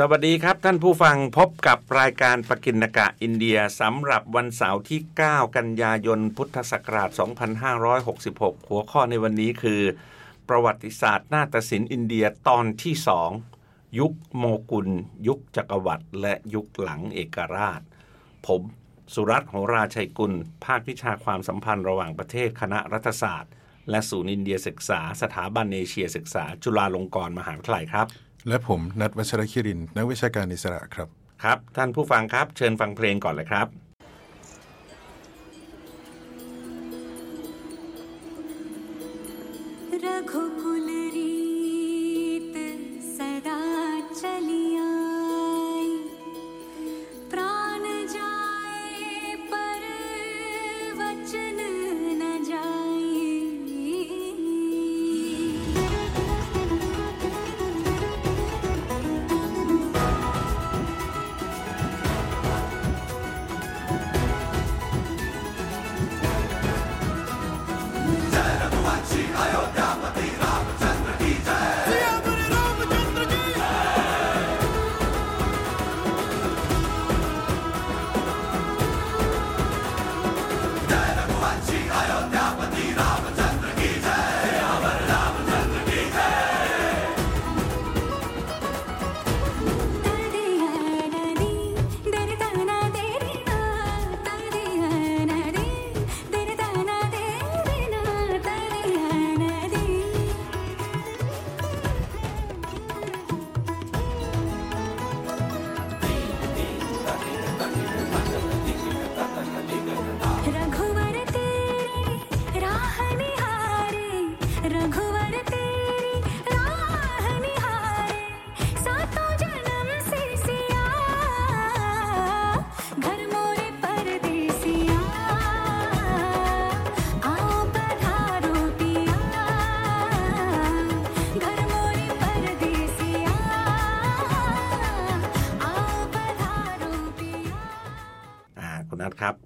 สวัสดีครับท่านผู้ฟังพบกับรายการปกิณกะอินเดียสำหรับวันเสาร์ที่ 9 กันยายนพุทธศักราช 2566 หัวข้อในวันนี้คือ ประวัติศาสตร์นาฏศิลป์อินเดียตอนที่สองยุคโมกุล ยุคจักรวรรดิและยุคหลังเอกราช ผมสุรัตน์โหราชัยกุล ภาควิชาความสัมพันธ์ระหว่างประเทศคณะรัฐศาสตร์ และศูนย์อินเดียศึกษา สถาบันเอเชียศึกษา จุฬาลงกรณ์มหาวิทยาลัยครับ และผมนัทวัชรคิรินนักวิชาการอิสระครับ ครับ ท่านผู้ฟังครับ เชิญฟังเพลงก่อนเลยครับ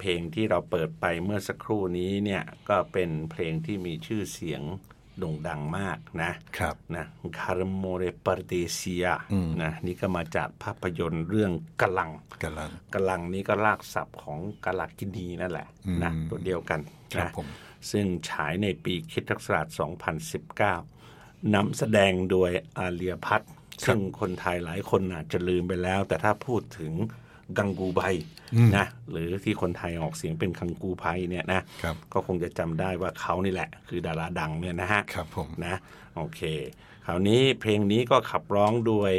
เพลงที่เราเปิดไปเมื่อสักครู่นี้เนี่ยก็เป็นเพลงที่มีชื่อเสียงโด่งดังมากนะครับนะคาร์โมเรปาร์เดเซียนะนี่ก็มาจากภาพยนตร์เรื่องกะลังกำลังกะลังนี้ก็ลากศัพท์ของกาลากินีนั่นแหละนะตัวเดียวกันครับนะผมซึ่งฉายในปีคริดศักราช2019นำแสดงโดยอาเลียพัฒน์ซึ่งคนไทยหลายคนอาจจะลืมไปแล้ว แต่ถ้าพูดถึง กังกูไบนะหรือที่คนไทยออกเสียงเป็นคังกูไพเนี่ยนะครับก็คงจะจำได้ว่าเขานี่แหละ คือดาราดังเนี่ยนะฮะครับผมนะโอเค คราวนี้เพลงนี้ก็ขับร้องโดย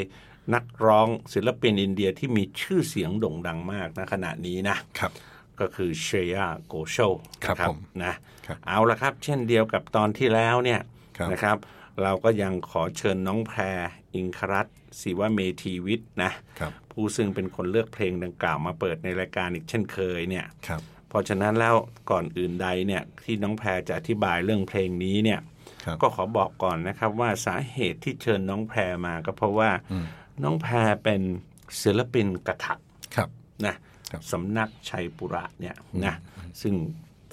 นักร้องศิลปินอินเดียที่มีชื่อเสียงโด่งดังมากณขณะนี้นะครับก็คือเชยาโกโชครับนะผมนะครับเอาละครับ เช่นเดียวกับตอนที่แล้วเนี่ยครับนะครับ เราก็ยังขอเชิญน้องแพร อิงครัตน์ศิวเมธีวิทย์นะครับผู้ซึ่งเป็นคนเลือกเพลงดังกล่าวมาเปิดในรายการอีกเช่นเคยเนี่ยครับเพราะฉะนั้นแล้วก่อนอื่นใดเนี่ยที่น้องแพรจะอธิบายเรื่องเพลงนี้เนี่ยครับก็ขอบอกก่อนนะครับว่าสาเหตุที่เชิญน้องแพรมาก็เพราะว่าน้องแพรเป็นศิลปินกระถักครับนะครับสำนักชัยปุระเนี่ยนะซึ่ง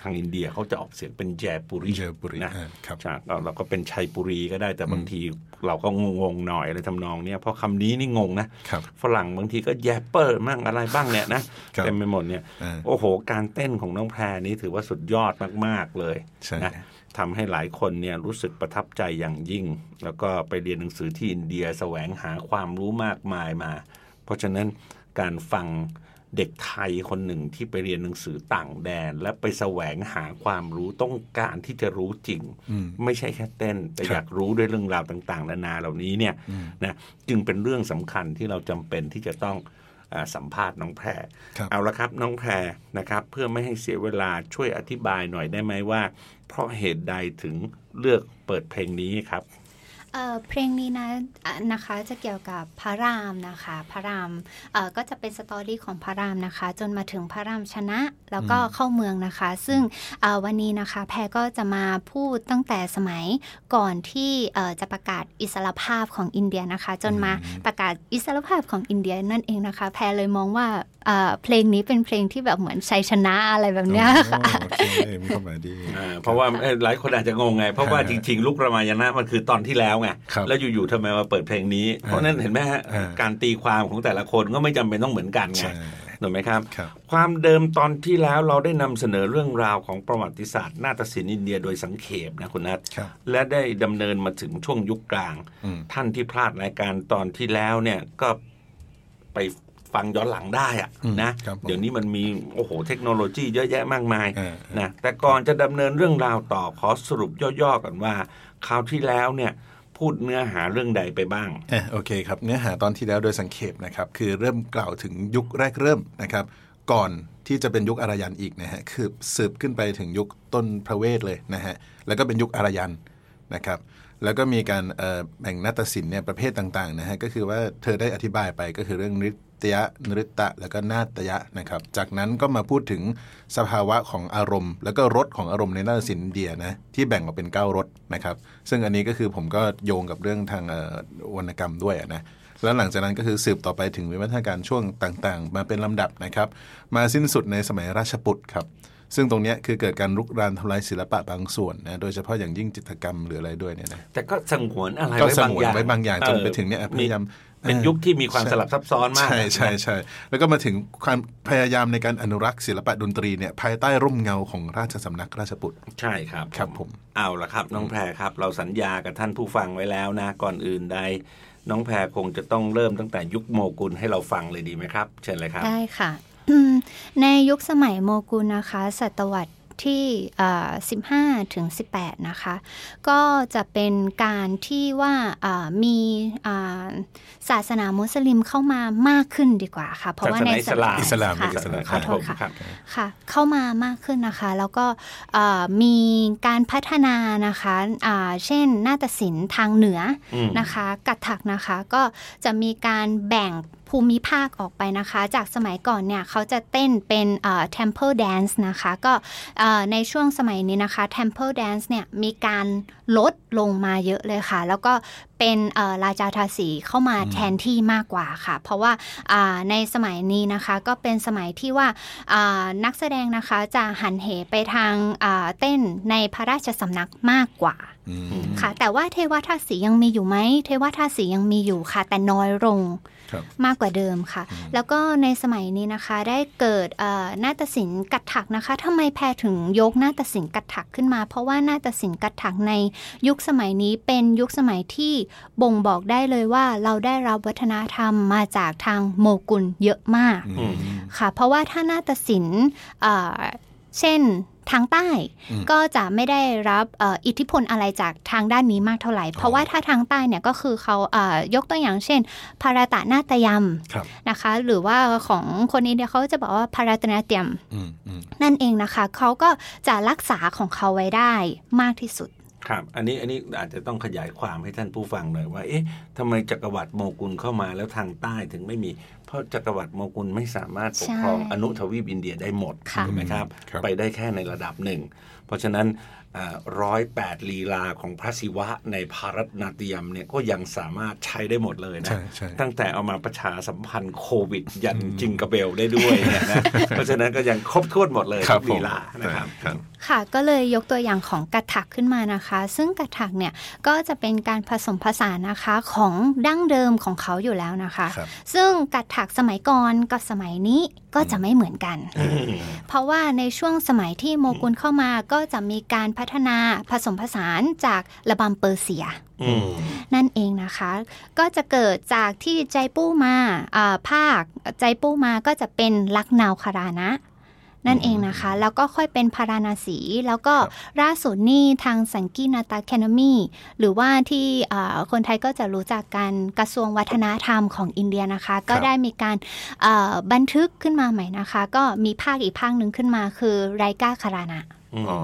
ทางอินเดียเขาจะออกเสียงเป็นแจปุริแจปุรินะอ่าครับใช่เราเราก็เป็นชัยปุรีก็ได้แต่บางทีเราก็งงๆหน่อยอะไรทำนองเนี้ยเพราะคำนี้นี่งงนะครับฝรั่งบางทีก็แยปเปอร์มั่งอะไรบ้างเนี่ยนะครับเต็มไปหมดเนี่ยอ่าโอ้โห การเต้นของน้องแพรนี้ถือว่าสุดยอดมากๆเลยใช่นะทำให้หลายคนเนี่ยรู้สึกประทับใจอย่างยิ่ง แล้วก็ไปเรียนหนังสือที่อินเดียแสวงหาความรู้มากมายมา เพราะฉะนั้นการฟัง เด็กไทยคนหนึ่งที่ไปเรียนหนังสือต่างแดน และไปแสวงหาความรู้ต้องการที่จะรู้จริง ไม่ใช่แค่เต้น แต่ครับอยากรู้ด้วยเรื่องราวต่างๆนานาเหล่านี้เนี่ยนะจึงเป็นเรื่องสำคัญที่เราจำเป็นที่จะต้องอาสัมภาษณ์น้องแพรครับเอาละครับน้องแพรนะครับ เพื่อไม่ให้เสียเวลาช่วยอธิบายหน่อยได้ไหมว่า เพราะเหตุใดถึงเลือกเปิดเพลงนี้ครับ เอ่อเพลงนี้นะอะนะคะจะเกี่ยวกับพระรามนะคะพระรามเอ่อก็จะเป็นสตอรี่ของพระรามนะคะ จนมาถึงพระรามชนะแล้วก็เข้าเมืองนะคะ ซึ่งเอ่อวันนี้นะคะแพรก็จะมาพูดตั้งแต่สมัยก่อนที่เอ่อจะประกาศอิสรภาพของอินเดียนะคะ จนมาประกาศอิสรภาพของอินเดียนั่นเองนะคะ แพรเลยมองว่าเอ่อเพลงนี้เป็นเพลงที่แบบเหมือนชัยชนะอะไรแบบเนี้ยค่ะอ๋อโอเคมีความหมายดีอ่าเพราะว่าเอ้ยหลายคนอาจจะงงไง เพราะว่าฮะจริงๆลูกรามายณะมันคือตอนที่แล้วไงครับแล้วอยู่ๆทำไมมาเปิดเพลงนี้ เพราะนั้นเห็นไหมฮะฮะการตีความของแต่ละคนก็ไม่จำเป็นต้องเหมือนกันไงใช่ถูกไหมครับครับ ความเดิมตอนที่แล้วเราได้นำเสนอเรื่องราวของประวัติศาสตร์นาฏศิลป์อินเดียโดยสังเขปนะคุณนัทครับและได้ดำเนินมาถึงช่วงยุคกลางอืมท่านที่พลาดรายการตอนที่แล้วเนี่ยก็ไปฟังย้อนหลังได้อะอืมนะครับเดี๋ยวนี้มันมีโอ้โหเทคโนโลยีเยอะแยะมากมายเออนะแต่ก่อนจะดำเนินเรื่องราวต่อขอสรุปย่อๆกันว่าคราวที่แล้วเนี่ย พูดเนื้อหาเรื่องใดไปบ้างอโอเคครับ เนื้อหาตอนที่แล้วโดยสังเขปนะครับ คือเริ่มกล่าวถึงยุคแรกเริ่มนะครับ ก่อนที่จะเป็นยุคอารยันอีกนะฮะ คือสืบขึ้นไปถึงยุคต้นพระเวทเลยนะฮะ แล้วก็เป็นยุคอารยันนะครับ แล้วก็มีการแบ่งนาฏศิลป์เนี่ยประเภทต่างๆนะฮะ ก็คือว่าเธอได้อธิบายไปก็คือเรื่องนิ ตยะนริตะ แล้วก็นาตยะนะครับ จากนั้นก็มาพูดถึงสภาวะของอารมณ์ แล้วก็รสของอารมณ์ในนาฏศิลป์อินเดียนะที่แบ่งออกเป็นเก้ารสนะครับ ซึ่งอันนี้ก็คือผมก็โยงกับเรื่องทางเอ่อวรรณกรรมด้วยนะแล้วหลังจากนั้นก็คือสืบต่อไปถึงวิวัฒนาการช่วงต่างๆ มาเป็นลำดับนะครับ มาสิ้นสุดในสมัยราชปุตรครับซึ่งตรงเนี้ยคือเกิดการรุกรานทำลายศิลปะบางส่วนนะโดยเฉพาะอย่างยิ่งจิตรกรรมหรืออะไรด้วยเนี่ยนะแต่ก็สงวนอะไรก็ไว้สบางงวอนย่างไว้บางอย่างจนไปถึงเนี่ยพยายาม เป็นยุคที่มีความสลับซับซ้อนมาก ใช่ใช่ใช่แล้วก็มาถึงความพยายามในการอนุรักษ์ศิลปะดนตรีเนี่ยภายใต้ร่มเงาของราชสำนักราชปุตรใช่ครับครับผมเอาละครับ น้องแพรครับ เราสัญญากับท่านผู้ฟังไว้แล้วนะก่อนอื่นใดน้องแพรคงจะต้องเริ่มตั้งแต่ยุคโมกุลให้เราฟังเลยดีไหมครับ เชิญเลยครับ ได้ค่ะอืมในยุคสมัยโมกุลนะคะศตวรรษ ที่เอ่อ15 ถึง 18 นะคะ ก็จะเป็นการที่ว่าเอ่อมีอ่าศาสนามุสลิมเข้ามามากขึ้นดีกว่าค่ะ เพราะว่าในศาสนาอิสลามค่ะอิสลามขอโทษค่ะครับค่ะ เข้ามามากขึ้นนะคะ แล้วก็เอ่อมีการพัฒนานะคะอ่าเช่นนาฏศิลป์ทางเหนืออมนะคะ กัตถักนะคะ ก็จะมีการแบ่ง ภูมิภาคออกไปนะคะ จากสมัยก่อนเนี่ยเขาจะเต้นเป็นเอ่อ temple dance นะคะ ก็เอ่อในช่วงสมัยนี้นะคะ temple dance เนี่ยมีการลดลงมาเยอะเลยค่ะ แล้วก็เป็นเอ่อราชาทาสีเข้ามาแทนที่มากกว่าค่ะ เพราะว่าอ่าในสมัยนี้นะคะก็เป็นสมัยที่ว่าอ่านักแสดงนะคะจะหันเหไปทางอ่าเต้นในพระราชสำนักมากกว่าอืม ค่ะ แต่ว่าเทวทัศสียังมีอยู่ไหมเทวทัศสียังมีอยู่ค่ะ แต่น้อยลงครับมากกว่าเดิมค่ะ แล้วก็ในสมัยนี้นะคะได้เกิดเอ่อนาฏศิลป์กัดถักนะคะทำไมแพรถึงยกนาฏศิลป์กัดถักขึ้นมา เพราะว่านาฏศิลป์กัดถักในยุคสมัยนี้เป็นยุคสมัยที่บ่งบอกได้เลยว่าเราได้รับวัฒนธรรมมาจากทางโมกุลเยอะมากอืมค่ะ เพราะว่าถ้านาฏศิลป์เอ่อเช่น ทางใต้อืมก็จะไม่ได้รับเอ่ออิทธิพลอะไรจากทางด้านนี้มากเท่าไหร่ เพราะว่าถ้าทางใต้เนี่ยก็คือเขาเอ่อยกตัวอย่างเช่น พาราตะนาตยมครับนะคะ หรือว่าของคนอินเดียเขาจะบอกว่าพาราตนาเตียมอืมอืมนั่นเองนะคะเขาก็จะรักษาของเขาไว้ได้มากที่สุดครับอันนี้อันนี้อาจจะต้องขยายความให้ท่านผู้ฟังหน่อยว่า เอ๊ะทำไมจักรวรรดิโมกุลเข้ามาแล้วทางใต้ถึงไม่มี เพราะจักรวรรดิโมกุลไม่สามารถปกครองใช่อนุทวีปอินเดียได้หมดค่ะถูกไหมครับครับ ไปได้แค่ในระดับหนึ่ง เพราะฉะนั้นร้อยแปดลีลาของพระศิวะในภารัตนาเตียมเนี่ยก็ยังสามารถใช้ได้หมดเลยนะใช่ใช่ตั้งแต่เอามาประชาสัมพันธ์โควิด ยันจิงกระเบลได้ด้วยเนี่ยนะเพราะฉะนั้นก็ยังครบถ้วนหมดเลยครับทุกลีลาผมนะครับครับค่ะก็เลยยกตัวอย่างของกัดถักขึ้นมานะคะ ซึ่งกัดถักเนี่ยก็จะเป็นการผสมผสานนะคะของดั้งเดิมของเขาอยู่แล้วนะคะครับซึ่งกัดถักสมัยก่อนกับสมัยนี้ ก็จะไม่เหมือนกัน เพราะว่าในช่วงสมัยที่โมกุลเข้ามาก็จะมีการพัฒนาผสมผสานจากระบำเปอร์เซียอืมนั่นเองนะคะ ก็จะเกิดจากที่ใจปู้มาอ่าภาคใจปู้มาก็จะเป็นลักนาวคารานะ นั่นเองนะคะ แล้วก็ค่อยเป็นพาราณสี แล้วก็ล่าสุดนี่ทางสังกีนาตาแคนามีหรือว่าที่อ่าคนไทยก็จะรู้จักกันกระทรวงวัฒนธรรมของอินเดียนะคะ ก็ได้มีการอ่าบันทึกขึ้นมาใหม่นะคะ ก็มีภาคอีกภาคหนึ่งขึ้นมาคือไรกาคารานะมอ๋อ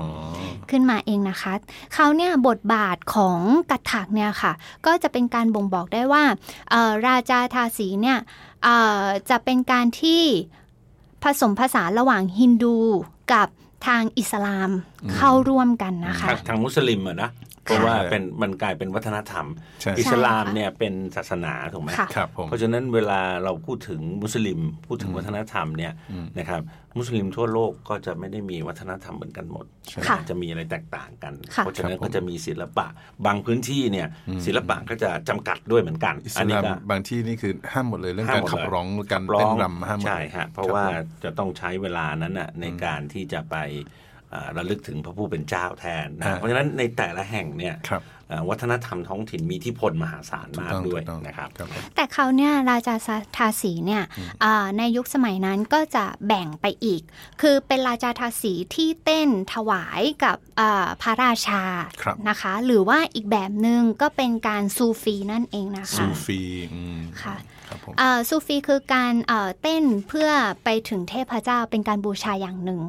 ขึ้นมาเองนะคะเขาเนี่ยบทบาทของกัตถักเนี่ยค่ะ ก็จะเป็นการบ่งบอกได้ว่าเอ่อราชาทาสีเนี่ยเอ่อจะเป็นการที่ ผสมผสานระหว่างฮินดูกับทางอิสลามเข้าร่วมกันนะคะ ทางทางมุสลิมอะนะ เพราะว่าเป็นมันกลายเป็นวัฒนธรรมใช่อิสลามใช่ค่ะเนี่ยเป็นศาสนาถูกไหมค่ะครับผมเพราะฉะนั้นเวลาเราพูดถึงมุสลิมพูดถึงวัฒนธรรมเนี่ยนะครับมุสลิมทั่วโลกก็จะไม่ได้มีวัฒนธรรมเหมือนกันหมดค่ะจะมีอะไรแตกต่างกันค่ะเพราะฉะนั้นครับผมก็จะมีศิลปะ บางพื้นที่เนี่ยศิลปะก็จะจำกัดด้วยเหมือนกันอิสอันนี้ลามก็บางที่นี่คือห้ามหมดเลยเรื่องห้ามการหมดขับเลยร้องหรือการร้อเต้งนรำห้ามหมดใช่เลยฮะเพราะว่าจะต้องใช้เวลานั้นน่ะในการที่จะไปอ่า ระลึกถึงพระผู้เป็นเจ้าแทนนะอ่าเพราะฉะนั้นในแต่ละแห่งเนี่ยครับอ่าวัฒนธรรมท้องถิ่นมีอิที่พลมหาศาลถูกมากต้องด้วยถูกต้องนะครับครับผมแต่เขาเนี่ยราชาทาสีเนี่ยอ่าในยุคสมัยนั้นก็จะแบ่งไปอีก คือเป็นราชาทาสีที่เต้นถวายกับอ่าพระราชาครับนะคะ หรือว่าอีกแบบหนึ่งก็เป็นการซูฟีนั่นเองนะคะซูฟีอืมค่ะครับผมอ่า ซูฟีคือการเอ่อเต้นเพื่อไปถึงเทพเจ้าเป็นการบูชาอย่างหนึ่ง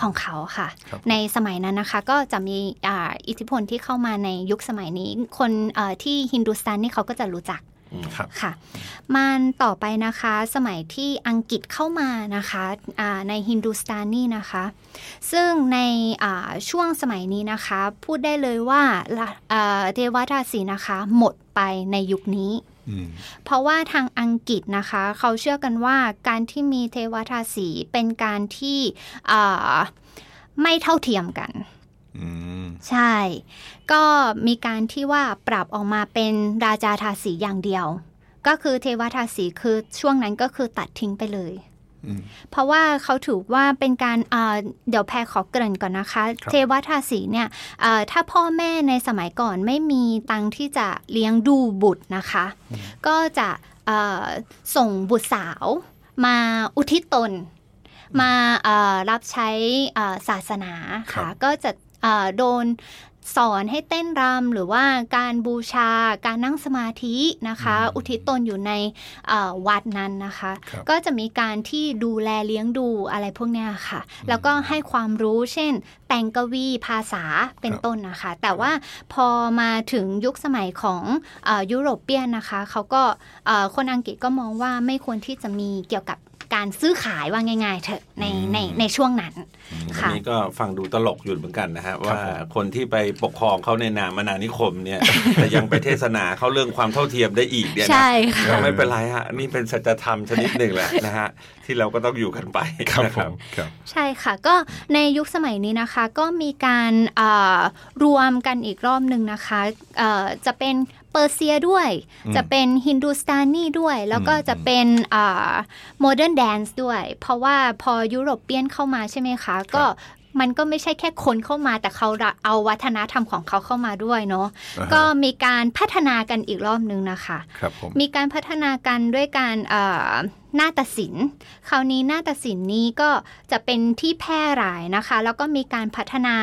ของเขาค่ะครับในสมัยนั้นนะคะก็จะมีอ่าอิทธิพลที่เข้ามาในยุคสมัยนี้ คนเอ่อที่ฮินดูสถานนี่เขาก็จะรู้จักครับค่ะ มันต่อไปนะคะสมัยที่อังกฤษเข้ามานะคะอ่าในฮินดูสถานนี่นะคะ ซึ่งในอ่าช่วงสมัยนี้นะคะ พูดได้เลยว่าละอ่าเทวทาสีนะคะ หมดไปในยุคนี้อืม เพราะว่าทางอังกฤษนะคะ เขาเชื่อกันว่าการที่มีเทวทาสีเป็นการที่อ่าไม่เท่าเทียมกันอืมใช่ ก็มีการที่ว่าปรับออกมาเป็นราชาทาสีอย่างเดียว ก็คือเทวทาสีคือช่วงนั้นก็คือตัดทิ้งไปเลยอืม เพราะว่าเขาถือว่าเป็นการอ่าเดี๋ยวแพรขอเกริ่นก่อนนะคะครับเทวทาสีเนี่ยอ่าถ้าพ่อแม่ในสมัยก่อนไม่มีตังค์ที่จะเลี้ยงดูบุตรนะคะ ก็จะเอ่อส่งบุตรสาวมาอุทิศตน มาเอ่อรับใช้เอ่อศาสนาครัค่ะบก็จะเอ่อโดน สอนให้เต้นรำหรือว่าการบูชาการนั่งสมาธินะคะ อุทิศตนอยู่ในเอ่อวัดนั้นนะคะครับก็จะมีการที่ดูแลเลี้ยงดูอะไรพวกเนี้ยค่ะ แล้วก็ให้ความรู้เช่น แต่งกวีภาษาเป็นครับต้นนะคะ แต่ว่าพอมาถึงยุคสมัยของเออยุโรเปียนนะคะเขาก็เอ่อคนอังกฤษก็มองว่าไม่ควรที่จะมีเกี่ยวกับ การซื้อขายว่าง่าย ๆ เถอะในในในช่วงนั้นอันค่ะนี้ก็ฟังดูตลกอยู่เหมือนกันนะฮะว่าผมคนที่ไปปกครองเขาในนามมนานิคมเนี่ยแต่ยังไปเทศนาเขาเรื่องความเท่าเทียมได้อีกเนี่ยนะใช่ค่ะก็ไม่เป็นไรฮะนี่เป็นสัจธรรมชนิดหนึ่งแหละนะฮะที่เราก็ต้องอยู่กันไปครับนะผมครับใช่ค่ะ ก็ในยุคสมัยนี้นะคะ ก็มีการเอ่อรวมกันอีกรอบหนึ่งนะคะเอ่อจะเป็น เปอร์เซียด้วยอืมจะเป็นฮินดูสตานีด้วย แล้วก็อืมจะเป็น modern dance ด้วย เพราะว่าพอ European เข้ามาใช่ไหมคะ ก็มันก็ไม่ใช่แค่คนเข้ามาแต่เขาเอาวัฒนธรรมของเขาเข้ามาด้วยเนาะอ่าฮะก็มีการพัฒนากันอีกรอบหนึ่งนะคะครับผมมีการพัฒนากันด้วยการเอ่อหน้าตัดสินคราวนี้หน้าตัดสินนี้ก็จะเป็นที่แพร่หลายนะคะ แล้วก็มีการพัฒนา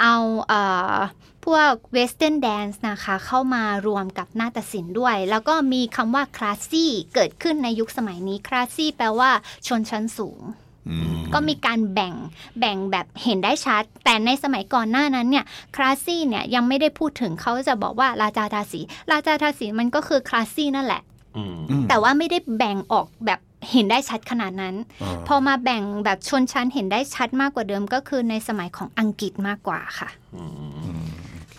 เอาเอ่อ พวก western dance นะคะ เข้ามารวมกับหน้าตัดสินด้วย แล้วก็มีคำว่า classy เกิดขึ้นในยุคสมัยนี้ classy แปลว่าชนชั้นสูงอืมก็มีการแบ่งแบ่งแบบเห็นได้ชัด แต่ในสมัยก่อนหน้านั้นเนี่ยคลาสซี่เนี่ยยังไม่ได้พูดถึงเขาจะบอกว่าราชาทาสีราชาทาสีมันก็คือคลาสซี่นั่นแหละอืมอืมแต่ว่าไม่ได้แบ่งออกแบบเห็นได้ชัดขนาดนั้นอ่าพอมาแบ่งแบบชนชั้นเห็นได้ชัดมากกว่าเดิมก็คือในสมัยของอังกฤษมากกว่าค่ะอืม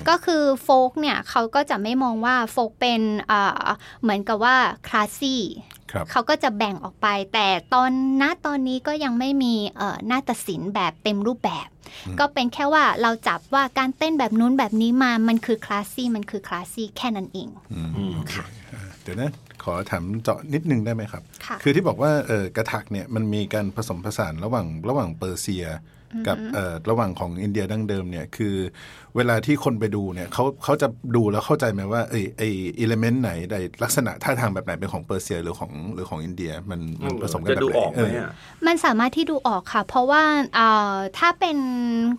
ก็คือโฟกเนี่ยเขาก็จะไม่มองว่าโฟกเป็นเอ่อเหมือนกับว่า classy ครับเขาก็จะแบ่งออกไป แต่ตอนณตอนนี้ก็ยังไม่มีเอ่อหน้าตัดสินแบบเต็มรูปแบบ ก็เป็นแค่ว่าเราจับว่าการเต้นแบบนู้นแบบนี้มามันคือ classy มันคือ classy แค่นั้นเองอืมอืมค่ะอ่าเดี๋ยวนะขอถามเจาะนิดนึงได้ไหมครับค่ะคือที่บอกว่าเออกระถักเนี่ยมันมีการผสมผสานระหว่างระหว่างเปอร์เซีย กับเอ่อระหว่างของอินเดียดั้งเดิมเนี่ยคือ เวลาที่คนไปดูเนี่ยเขาเขาจะดูแล้วเข้าใจไหมว่าไอ้ไอ้อิเลเมนต์ไหนใดลักษณะท่าทางแบบไหนเป็นของเปอร์เซียหรือของหรือของอินเดียมันมันผสมกันจะแบบดูไหนออกไหมเอะมันสามารถที่ดูออกค่ะ เพราะว่าเอ่อถ้าเป็น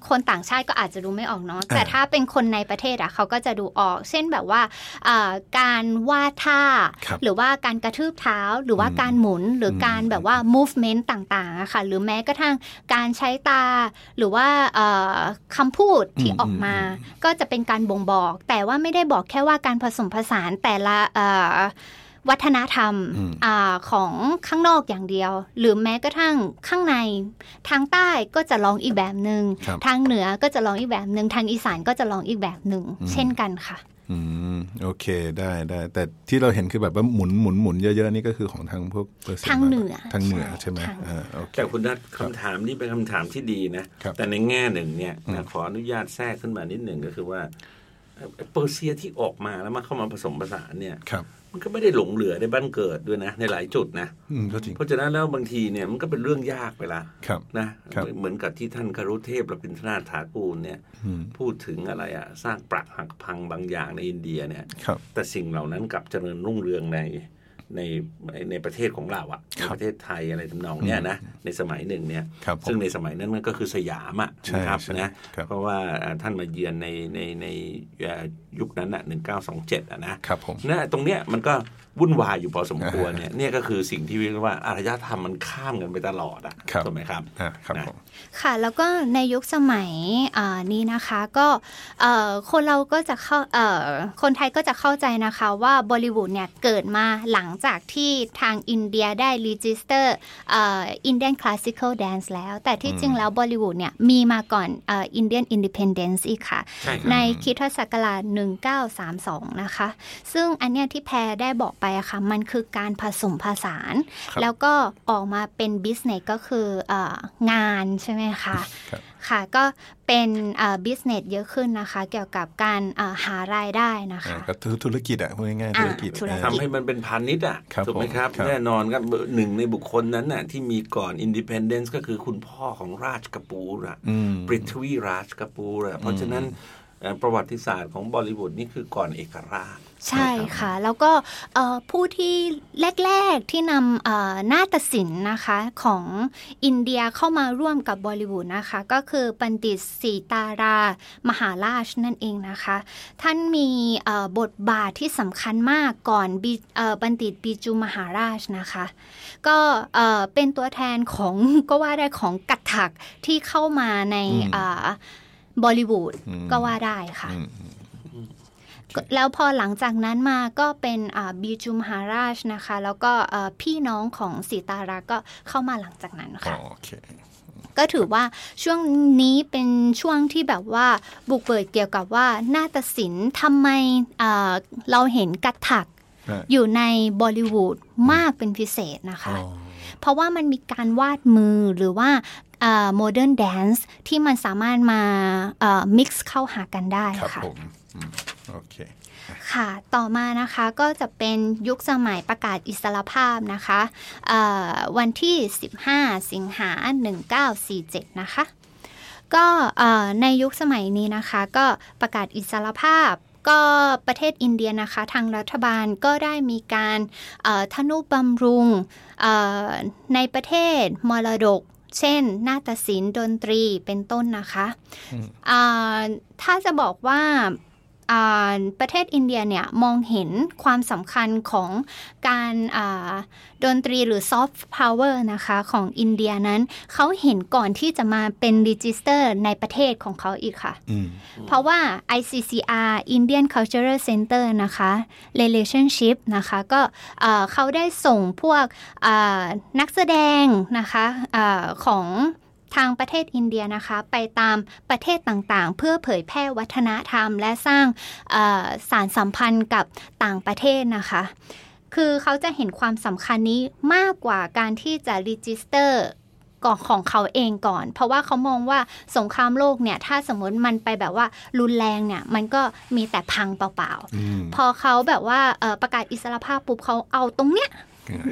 คนต่างชาติก็อาจจะดูไม่ออกเนาะแต่ถ้าเป็นคนในประเทศอะเขาก็จะดูออก เช่นแบบว่าเอ่อการวาดท่าครับหรือว่าการกระทืบเท้าหรือว่าการหมุนหรือการแบบว่า movement ต่างๆอะค่ะหรือแม้กระทั่งการใช้ตาหรือว่าเอ่อคำพูดที่อืมออกมาอืมก็จะเป็นการบ่งบอก แต่ว่าไม่ได้บอกแค่ว่าการผสมผสานแต่ละเอ่อวัฒนธรรมอืมอาของข้างนอกอย่างเดียว หรือแม้กระทั่งข้างใน ทางใต้ก็จะร้องอีกแบบหนึง่งครับทางเหนือก็จะร้องอีกแบบหนึ่งทางอีสานก็จะร้องอีกแบบหนึ่งเช่นกันค่ะ อืมโอเคได้ได้แต่ที่เราเห็นคือแบบว่าหมุนหมุนหมุนเยอะๆนี่ก็คือของทางพวกเปอร์เซ็นต์ทางเหนือทางเหนือใช่ใช่ไหมทางเหนืออ่อ่าโอเคแต่คุณนัทคำถามนี้เป็นคำถามที่ดีนะครับแต่ในแง่หนึ่งเนี่ยอืมนะขออนุญาตแทรกขึ้นมานิดหนึ่งก็คือว่า เอ่อเปอร์เซียที่ออกมาแล้วมาเข้ามาผสมผสานเนี่ยครับ มันก็ไม่ได้หลงเหลือในบ้านเกิดด้วยนะ ในหลายจุดนะอืมก็จริงเพราะฉะนั้นแล้วบางทีเนี่ยมันก็เป็นเรื่องยากไปละครับนะครับเหมือนกับที่ท่านคารุเทพรพินทนาถถากูลเนี่ยอืมพูดถึงอะไรอะสร้างปรักหักพังบางอย่างในอินเดียเนี่ยครับแต่สิ่งเหล่านั้นกลับเจริญรุ่งเรืองใน ในในประเทศของเราอะในครับประเทศไทยอะไรทำนองเนี้ยนะในสมัยหนึ่งเนี่ยครับผมซึ่งในสมัยนั้นมันก็คือสยามอะใช่นะครับใช่นะครับเพราะว่าอ่าท่านมาเยือนในในในเอ่อยุคนั้นอะหนึ่งเก้าสองเจ็ดอะนะครับผมนะตรงเนี้ยมันก็ วุ่นวายอยู่พอสมควรเนี่ยเนี่ยก็คือสิ่งที่เรียกว่าอารยธรรมมันข้ามกันไปตลอดอะครับถูกไหมครับอ่าครับนะผมค่ะ แล้วก็ในยุคสมัยอ่านี้นะคะก็เอ่อคนเราก็จะเข้าเอ่อคนไทยก็จะเข้าใจนะคะว่าบอลิวูดเนี่ยเกิดมาหลังจากที่ทางอินเดียได้ register Indian classical dance แล้ว แต่ที่จริงแล้วบอลิวูดเนี่ยมีมาก่อน Indian independence อีกค่ะใช่ครับในคริสต์ศักราช1932 นะคะ ซึ่งอันเนี้ยที่แพรได้บอกไปอะค่ะ มันคือการผสมผสานครับแล้วก็ออกมาเป็น business ก็คือเอองานใช่ไหมคะครับค่ะ ก็เป็น business เยอะขึ้นนะคะ เกี่ยวกับการเอ่อหารายได้นะอ่าคะก็ธุธุรกิจอะพูดง่ายๆอ่าธุรกิจธุรกิจทำให้มันเป็นพาณิชย์อะครับถูกไหมครับผมครับ แน่นอนครับหนึ่งในบุคคลนั้นน่ะที่มีก่อน independence ก็คือคุณพ่อของราชกปูรอะอืมปริทวีราชกปูรอะเพราะฉะนั้นเอ่อประวัติศาสตร์ของบอลิวูดนี่คือก่อนเอกราช ใช่ค่ะ แล้วก็เอ่อผู้ที่แรก ๆ ที่นำเอ่อนาฏศิลป์นะคะของอินเดียเข้ามาร่วมกับบอลิวูดนะคะ ก็คือปันดิตสีตารามหาราชนั่นเองนะคะ ท่านมีเอ่อบทบาทที่สำคัญมากก่อนบิเอ่อบัณฑิตบีจูมหาราชนะคะ ก็เอ่อเป็นตัวแทนของก็ว่าได้ของกัตถักที่เข้ามาในอืมเอ่อบอลิวูดอืมก็ว่าได้ค่ะอืมก็ แล้วพอหลังจากนั้นมาก็เป็นอ่าบีจูมหาราชนะคะ แล้วก็เอ่อพี่น้องของสีตาราก็เข้ามาหลังจากนั้นอ๋อค่ะโอเคก็ถือว่าช่วงนี้เป็นช่วงที่แบบว่าบุกเบิดเกี่ยวกับว่านาฏศิลป์ทำไมอ่าเราเห็นกัตถักอ่าอยู่ในบอลิวูดมากเป็นพิเศษนะคะอ๋อเพราะว่ามันมีการวาดมือหรือว่า modern dance ที่มันสามารถมา mix เข้าหากันได้ครับค่ะผมอืม โอเค ค่ะ ต่อมานะคะก็จะเป็นยุคสมัยประกาศอิสรภาพนะคะเอ่อวันที่ 15 สิงหา 1947 นะคะ ก็เอ่อในยุคสมัยนี้นะคะก็ประกาศอิสรภาพก็ประเทศอินเดียนะคะ ทางรัฐบาลก็ได้มีการเอ่อทนุบำรุงเอ่อในประเทศมรดก เช่น นาฏศิลป์ดนตรีเป็นต้นนะคะอืมอ่าถ้าจะบอกว่าอ่า ประเทศอินเดียเนี่ยมองเห็นความสำคัญของการดนตรีหรือซอฟต์พาวเวอร์นะคะของอินเดียนั้นเขาเห็นก่อนที่จะมาเป็น register ในประเทศของเขาอีกค่ะ เพราะว่า ICCR Indian Cultural Center นะคะ Relationship นะคะก็เขาได้ส่งพวกนักแสดงนะคะออของ ทางประเทศอินเดียนะคะ ไปตามประเทศต่างๆ เพื่อเผยแพร่วัฒนธรรม และสร้างเอ่อสารสัมพันธ์กับต่างประเทศนะคะ คือเขาจะเห็นความสำคัญนี้มากกว่าการที่จะรีจิสเตอร์ก่อนของเขาเองก่อน เพราะว่าเขามองว่าสงครามโลกเนี่ย ถ้าสมมติมันไปแบบว่ารุนแรงเนี่ย มันก็มีแต่พังเปล่าอืมๆพอเขาแบบว่าเอ่อประกาศอิสรภาพปุ๊บเขาเอาตรงเนี้ย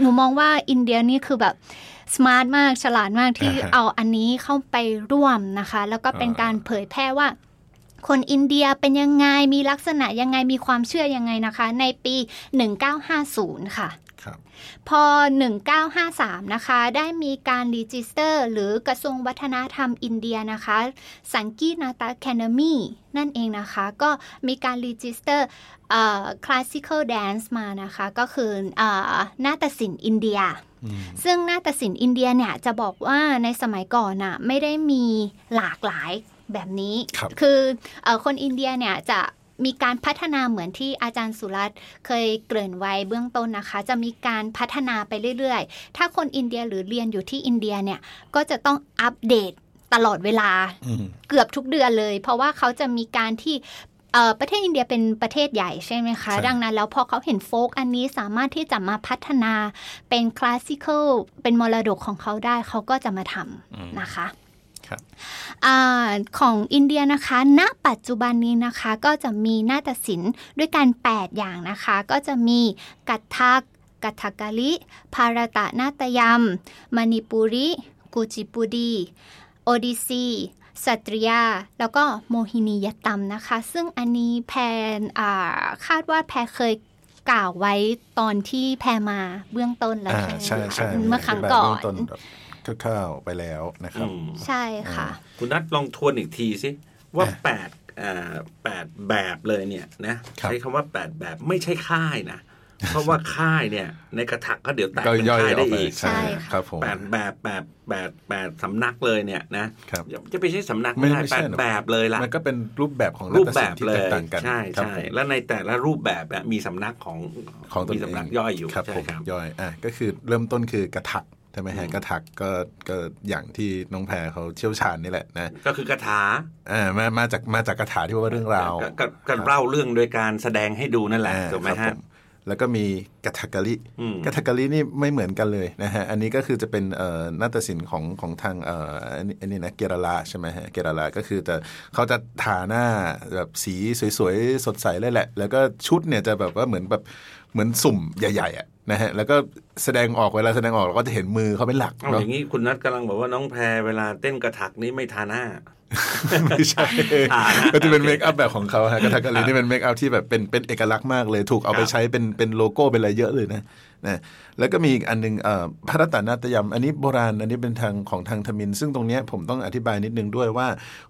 หนูมองว่าอินเดียนี่คือแบบ smart มากฉลาดมากที่อ่าฮะเอาอันนี้เข้าไปร่วมนะคะ แล้วก็เป็นอ่าการเผยแพร่ว่าคนอินเดียเป็นยังไง มีลักษณะยังไง มีความเชื่อยังไงนะคะ ในปี 1950 ค่ะครับพอ 1953 นะคะ ได้มีการ register หรือกระทรวงวัฒนธรรมอินเดียนะคะ สังกีตนาฏกอะคาเดมีนั่นเองนะคะ ก็มีการ register classical dance มานะคะ ก็คือเอ่อนาฏศิลป์อินเดีย ซึ่งนาฏศิลป์อินเดียเนี่ยจะบอกว่าในสมัยก่อนน่ะไม่ได้มีหลากหลายแบบนี้ครับคือเออคนอินเดียเนี่ยจะมีการพัฒนาเหมือนที่อาจารย์สุรัตน์เคยเกริ่นไว้เบื้องต้นนะคะ จะมีการพัฒนาไปเรื่อยๆ ถ้าคนอินเดียหรือเรียนอยู่ที่อินเดียเนี่ยก็จะต้องอัปเดตตลอดเวลาอืมเกือบทุกเดือนเลย เพราะว่าเขาจะมีการที่เอ่อ ประเทศอินเดียเป็นประเทศใหญ่ใช่ไหมคะใช่ดังนั้นแล้วพอเขาเห็นโฟกอันนี้สามารถที่จะมาพัฒนาเป็นคลาสสิคอลเป็นมรดกของเขาได้เขาก็จะมาทำนะคะครับอาของอินเดียนะคะ ณ ปัจจุบันนี้นะคะก็จะมีนาฏศิลป์ด้วยกัน8อย่างนะคะ ก็จะมีกัตทักกัตถกาลิ ภารตะนาตยมมณิปุริ กูจิปุดี โอดิซี สตรียา แล้วก็โมหินียตมนะคะ ซึ่งอันนี้แพนอ่าคาดว่าแพรเคยกล่าวไว้ตอนที่แพรมาเบื้องต้นแล้วอ่าใช่ไหมใช่คะใช่เมื่อครั้งก่อนเบื้งต้นแบบคร่าวๆไปแล้วนะครับอืมใช่ค่ะ คุณนัทลองทวนอีกทีสิ ว่าอะแปดอ่าแปดแบบเลยเนี่ยนะครับใช้คำว่าแปดแบบไม่ใช่ค่ายนะ เพราะว่าค่ายเนี่ย ในกระถักก็เดี๋ยวแตกก็เป็นย่อยค่ายออได้กไปอีกใช่ค่ะครับผมแปดแบบแปดแปดแปดสำนักเลยเนี่ยนะครับจะไปใช้สำนักไม่ไม่ได้ไม่แปใช่ดหรอกแบบเลยล่ะมันก็เป็นรูปแบบของรูปนาฏแบศิลบป์ที่เลแตยกต่างกันใช่ครับใช่ผมแล้วในแต่ละรูปแบบเนี่ยมีสำนักของของตนมีเองสำนักย่อยอยู่ครับใช่ผมครับย่อยอะก็คือเริ่มต้นคือกระถักใช่ไหมฮะอืมกระถักก็ก็อย่างที่น้องแพรเขาเชี่ยวชาญนี่แหละนะก็คือกระถาอ่ามามาจากมาจากกระถาที่ว่าเรื่องราวก็ก็ก็เล่าเรื่องโดยการแสดงให้ดูนั่นแหละอ่าถูกไหมครับฮะผ แล้วก็มีกระถักกะลิอืมกระถักกะลินี่ไม่เหมือนกันเลยนะฮะ อันนี้ก็คือจะเป็นเอ่อนาฏศิลป์ของของทางเอ่ออันนี้อันนี้นะเกราลาใช่ไหมฮะ เกราลาก็คือจะเขาจะทาหน้าแบบสีสวยๆ สดใสเลยแหละ แล้วก็ชุดเนี่ยจะแบบว่าเหมือนแบบเหมือนสุ่มใหญ่ๆอะนะฮะ แล้วก็แสดงออกเวลาแสดงออกเราก็จะเห็นมือเขาเป็นหลักเอาอเนาะย่างนี้คุณนัทกำลังบอกว่าน้องแพรเวลาเต้นกระถักนี้ไม่ทาหน้า ไม่ใช่ทาหน้าก็จะเป็น makeup แบบของเขาฮะกถักกะลินี่เป็น makeup ที่แบบเป็นเป็นเอกลักษณ์มากเลย ถูกเอาไปครับใช้เป็นเป็นโลโก้เป็นอะไรเยอะเลยนะนะแล้วก็มีอีกอันหนึงเอ่อพระรัตนนาตยมอันนี้โบราณอันนี้เป็นทางของทางทมิน ซึ่งตรงเนี้ยผมต้องอธิบายนิดนึงด้วยว่า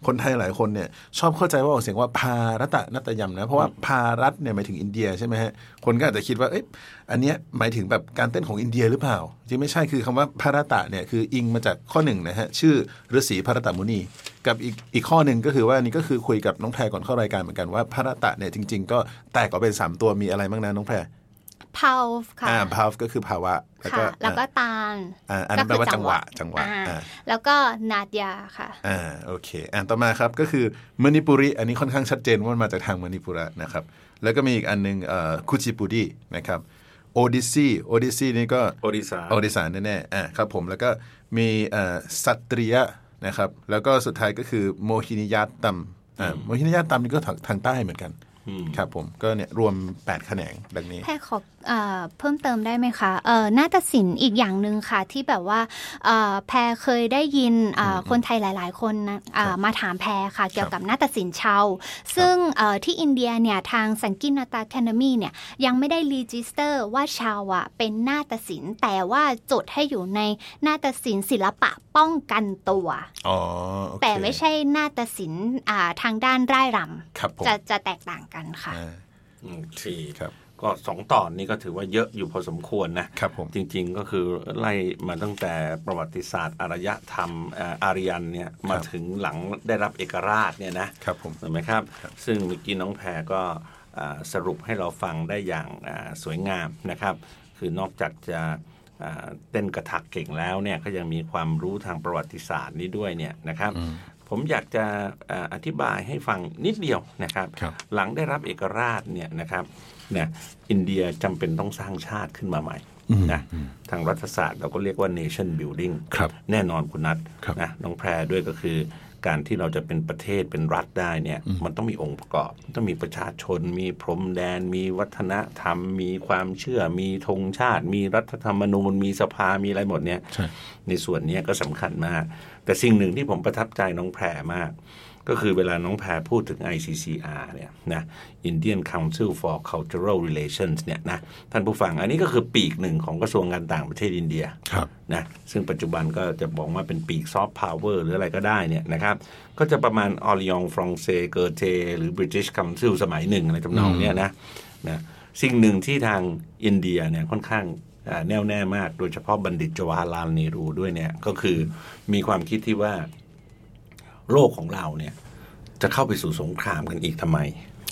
คนไทยหลายคนเนี่ยชอบเข้าใจว่าออกเสียงว่าพารัตนาตยมนะเพราะว่าพารัตเนี่ยหมายถึงอินเดียใช่ไหมฮะคนก็อาจจะคิดว่าเอ๊ะอันเนี้ยหมายถึงแบบการเต้นของอินเดียหรือเปล่าจริงไม่ใช่คือคำว่าพารัตะเนี่ยคืออิงมาจากข้อหนึ่งนะฮะชื่อฤาษีพารัตมุนี กับอีกอีกข้อหนึ่งก็คือว่าอันนี้ก็คือคุยกับน้องแพรก่อนเข้ารายการเหมือนกันว่าพารัตะเนี่ยจริง ๆ ก็แตกออกเป็นสามตัวมีอะไรบ้างนะน้องแพรพาวค่ะอ่าพาวก็คือภาวะ แล้วก็ค่ะแล้วก็ตาลอ่าอันนั้นแปลว่าจังหวะจังหวะอ่าอ่าแล้วก็นาดยาค่ะอ่าโอเคอ่าต่อมาครับก็คือมณิปุริ อันนี้ค่อนข้างชัดเจนว่ามันมาจากทางมณิปุระนะครับ แล้วก็มีอีกอันหนึงเอ่อคุจิปุดีนะครับโอดิซีโอดิซีนี่ก็โอดิสาโอดิสานแน่ๆอ่าครับผมแล้วก็มีเอ่อสัตริยะ นะครับ แล้วก็สุดท้ายก็คือโมหินิยาตัมอ่าโมหินิยาตัมนี่ก็ทางทางใต้เหมือนกันอืมครับผมก็เนี่ยรวม 8 แขนงดังนี้แพรขอเอ่อเพิ่มเติมได้ไหมคะเอ่อนาฏศิลป์อีกอย่างหนึ่งค่ะ ที่แบบว่าเอ่อแพรเคยได้ยินเอ่อคนไทยหลาย ๆ คนนะเอ่อมาถามแพรค่ะ เกี่ยวกับนาฏศิลป์ฉาวซึ่งเอ่อที่อินเดียเนี่ยทางสังกีตนาฏกอะคาเดมีเนี่ยยังไม่ได้ register ว่าฉาวอะเป็นนาฏศิลป์แต่ว่าจดให้อยู่ในนาฏศิลป์ศิลปะ ป้องกันตัวอ๋อโอเคแต่ไม่ใช่นาฏศิลป์อ่าทางด้านร่ายรครับผมำจะจะแตกต่างกันค่ะอ่าโอเคครับก็สองตอนนี้ก็ถือว่าเยอะอยู่พอสมควรนะครับผมจริง ๆก็คือไล่มาตั้งแต่ประวัติศาสตร์อารยธรรมเอ่ออารยันเนี่ยมาถึงหลังได้รับเอกราชเนี่ยนะครับผมถูกไหมครับ ซึ่งเมื่อกี้น้องแพรก็อ่าสรุปให้เราฟังได้อย่างอ่าสวยงามนะครับ คือนอกจากจะอ่า เต้นกระถักเก่งแล้วเนี่ยก็ยังมีความรู้ทางประวัติศาสตร์นี้ด้วยเนี่ยนะครับ ผมอยากจะอ่าอธิบายให้ฟังนิดเดียวนะครับครับหลังได้รับเอกราชเนี่ยนะครับเนี่ยอินเดียจำเป็นต้องสร้างชาติขึ้นมาใหม่นะทางรัฐศาสตร์เราก็เรียกว่า nation building ครับแน่นอนคุณนัทครับนะน้องแพรด้วยก็คือ การที่เราจะเป็นประเทศเป็นรัฐได้เนี่ย มันต้องมีองค์ประกอบ ต้องมีประชาชน มีพรมแดน มีวัฒนธรรม มีความเชื่อ มีธงชาติ มีรัฐธรรมนูญ มีสภา มีอะไรหมดเนี่ยใช่ในส่วนเนี้ยก็สำคัญมาก แต่สิ่งหนึ่งที่ผมประทับใจน้องแพรมาก ก็คือเวลาน้องแพรพูดถึง ICCR เนี่ยนะ Indian Council for Cultural Relations เนี่ยนะท่านผู้ฟังอันนี้ก็คือปีกหนึ่งของกระทรวงการต่างประเทศอินเดียครับนะซึ่งปัจจุบันก็จะบอกว่าเป็นปีกซอฟต์พาวเวอร์หรืออะไรก็ได้เนี่ยนะครับก็จะประมาณ Alliance Française เกอเธ่หรือ British Council สมัยหนึ่งอะไรทำนองเนี้ยนะนะสิ่งหนึ่งที่ทางอินเดียเนี่ยค่อนข้างอ่าแน่วแน่มาก โดยเฉพาะบัณฑิตจวาลาลเนรูด้วยเนี่ยก็คือมีความคิดที่ว่า โลกของเราเนี่ย จะเข้าไปสู่สงครามกันอีกทำไม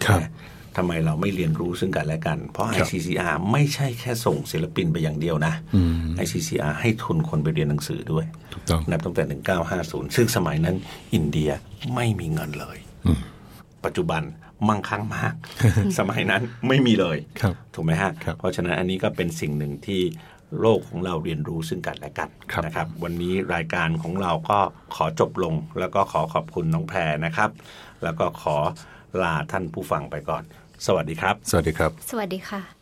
ครับนะทำไมเราไม่เรียนรู้ซึ่งกันและกัน เพราะครับ ICCR ไม่ใช่แค่ส่งศิลปินไปอย่างเดียวนะอืม ICCR ให้ทุนคนไปเรียนหนังสือด้วยถูกต้องนับตั้งแต่ 1950 ซึ่งสมัยนั้นอินเดียไม่มีเงินเลยอืมปัจจุบันมั่งคั่งมาก สมัยนั้นไม่มีเลยครับถูกไหมฮะครับเพราะฉะนั้นอันนี้ก็เป็นสิ่งหนึ่งที่ โลกของเราเรียนรู้ซึ่งกันและกันครับนะครับ วันนี้รายการของเราก็ขอจบลง แล้วก็ขอขอบคุณน้องแพรนะครับ แล้วก็ขอลาท่านผู้ฟังไปก่อน สวัสดีครับ สวัสดีครับ สวัสดีค่ะ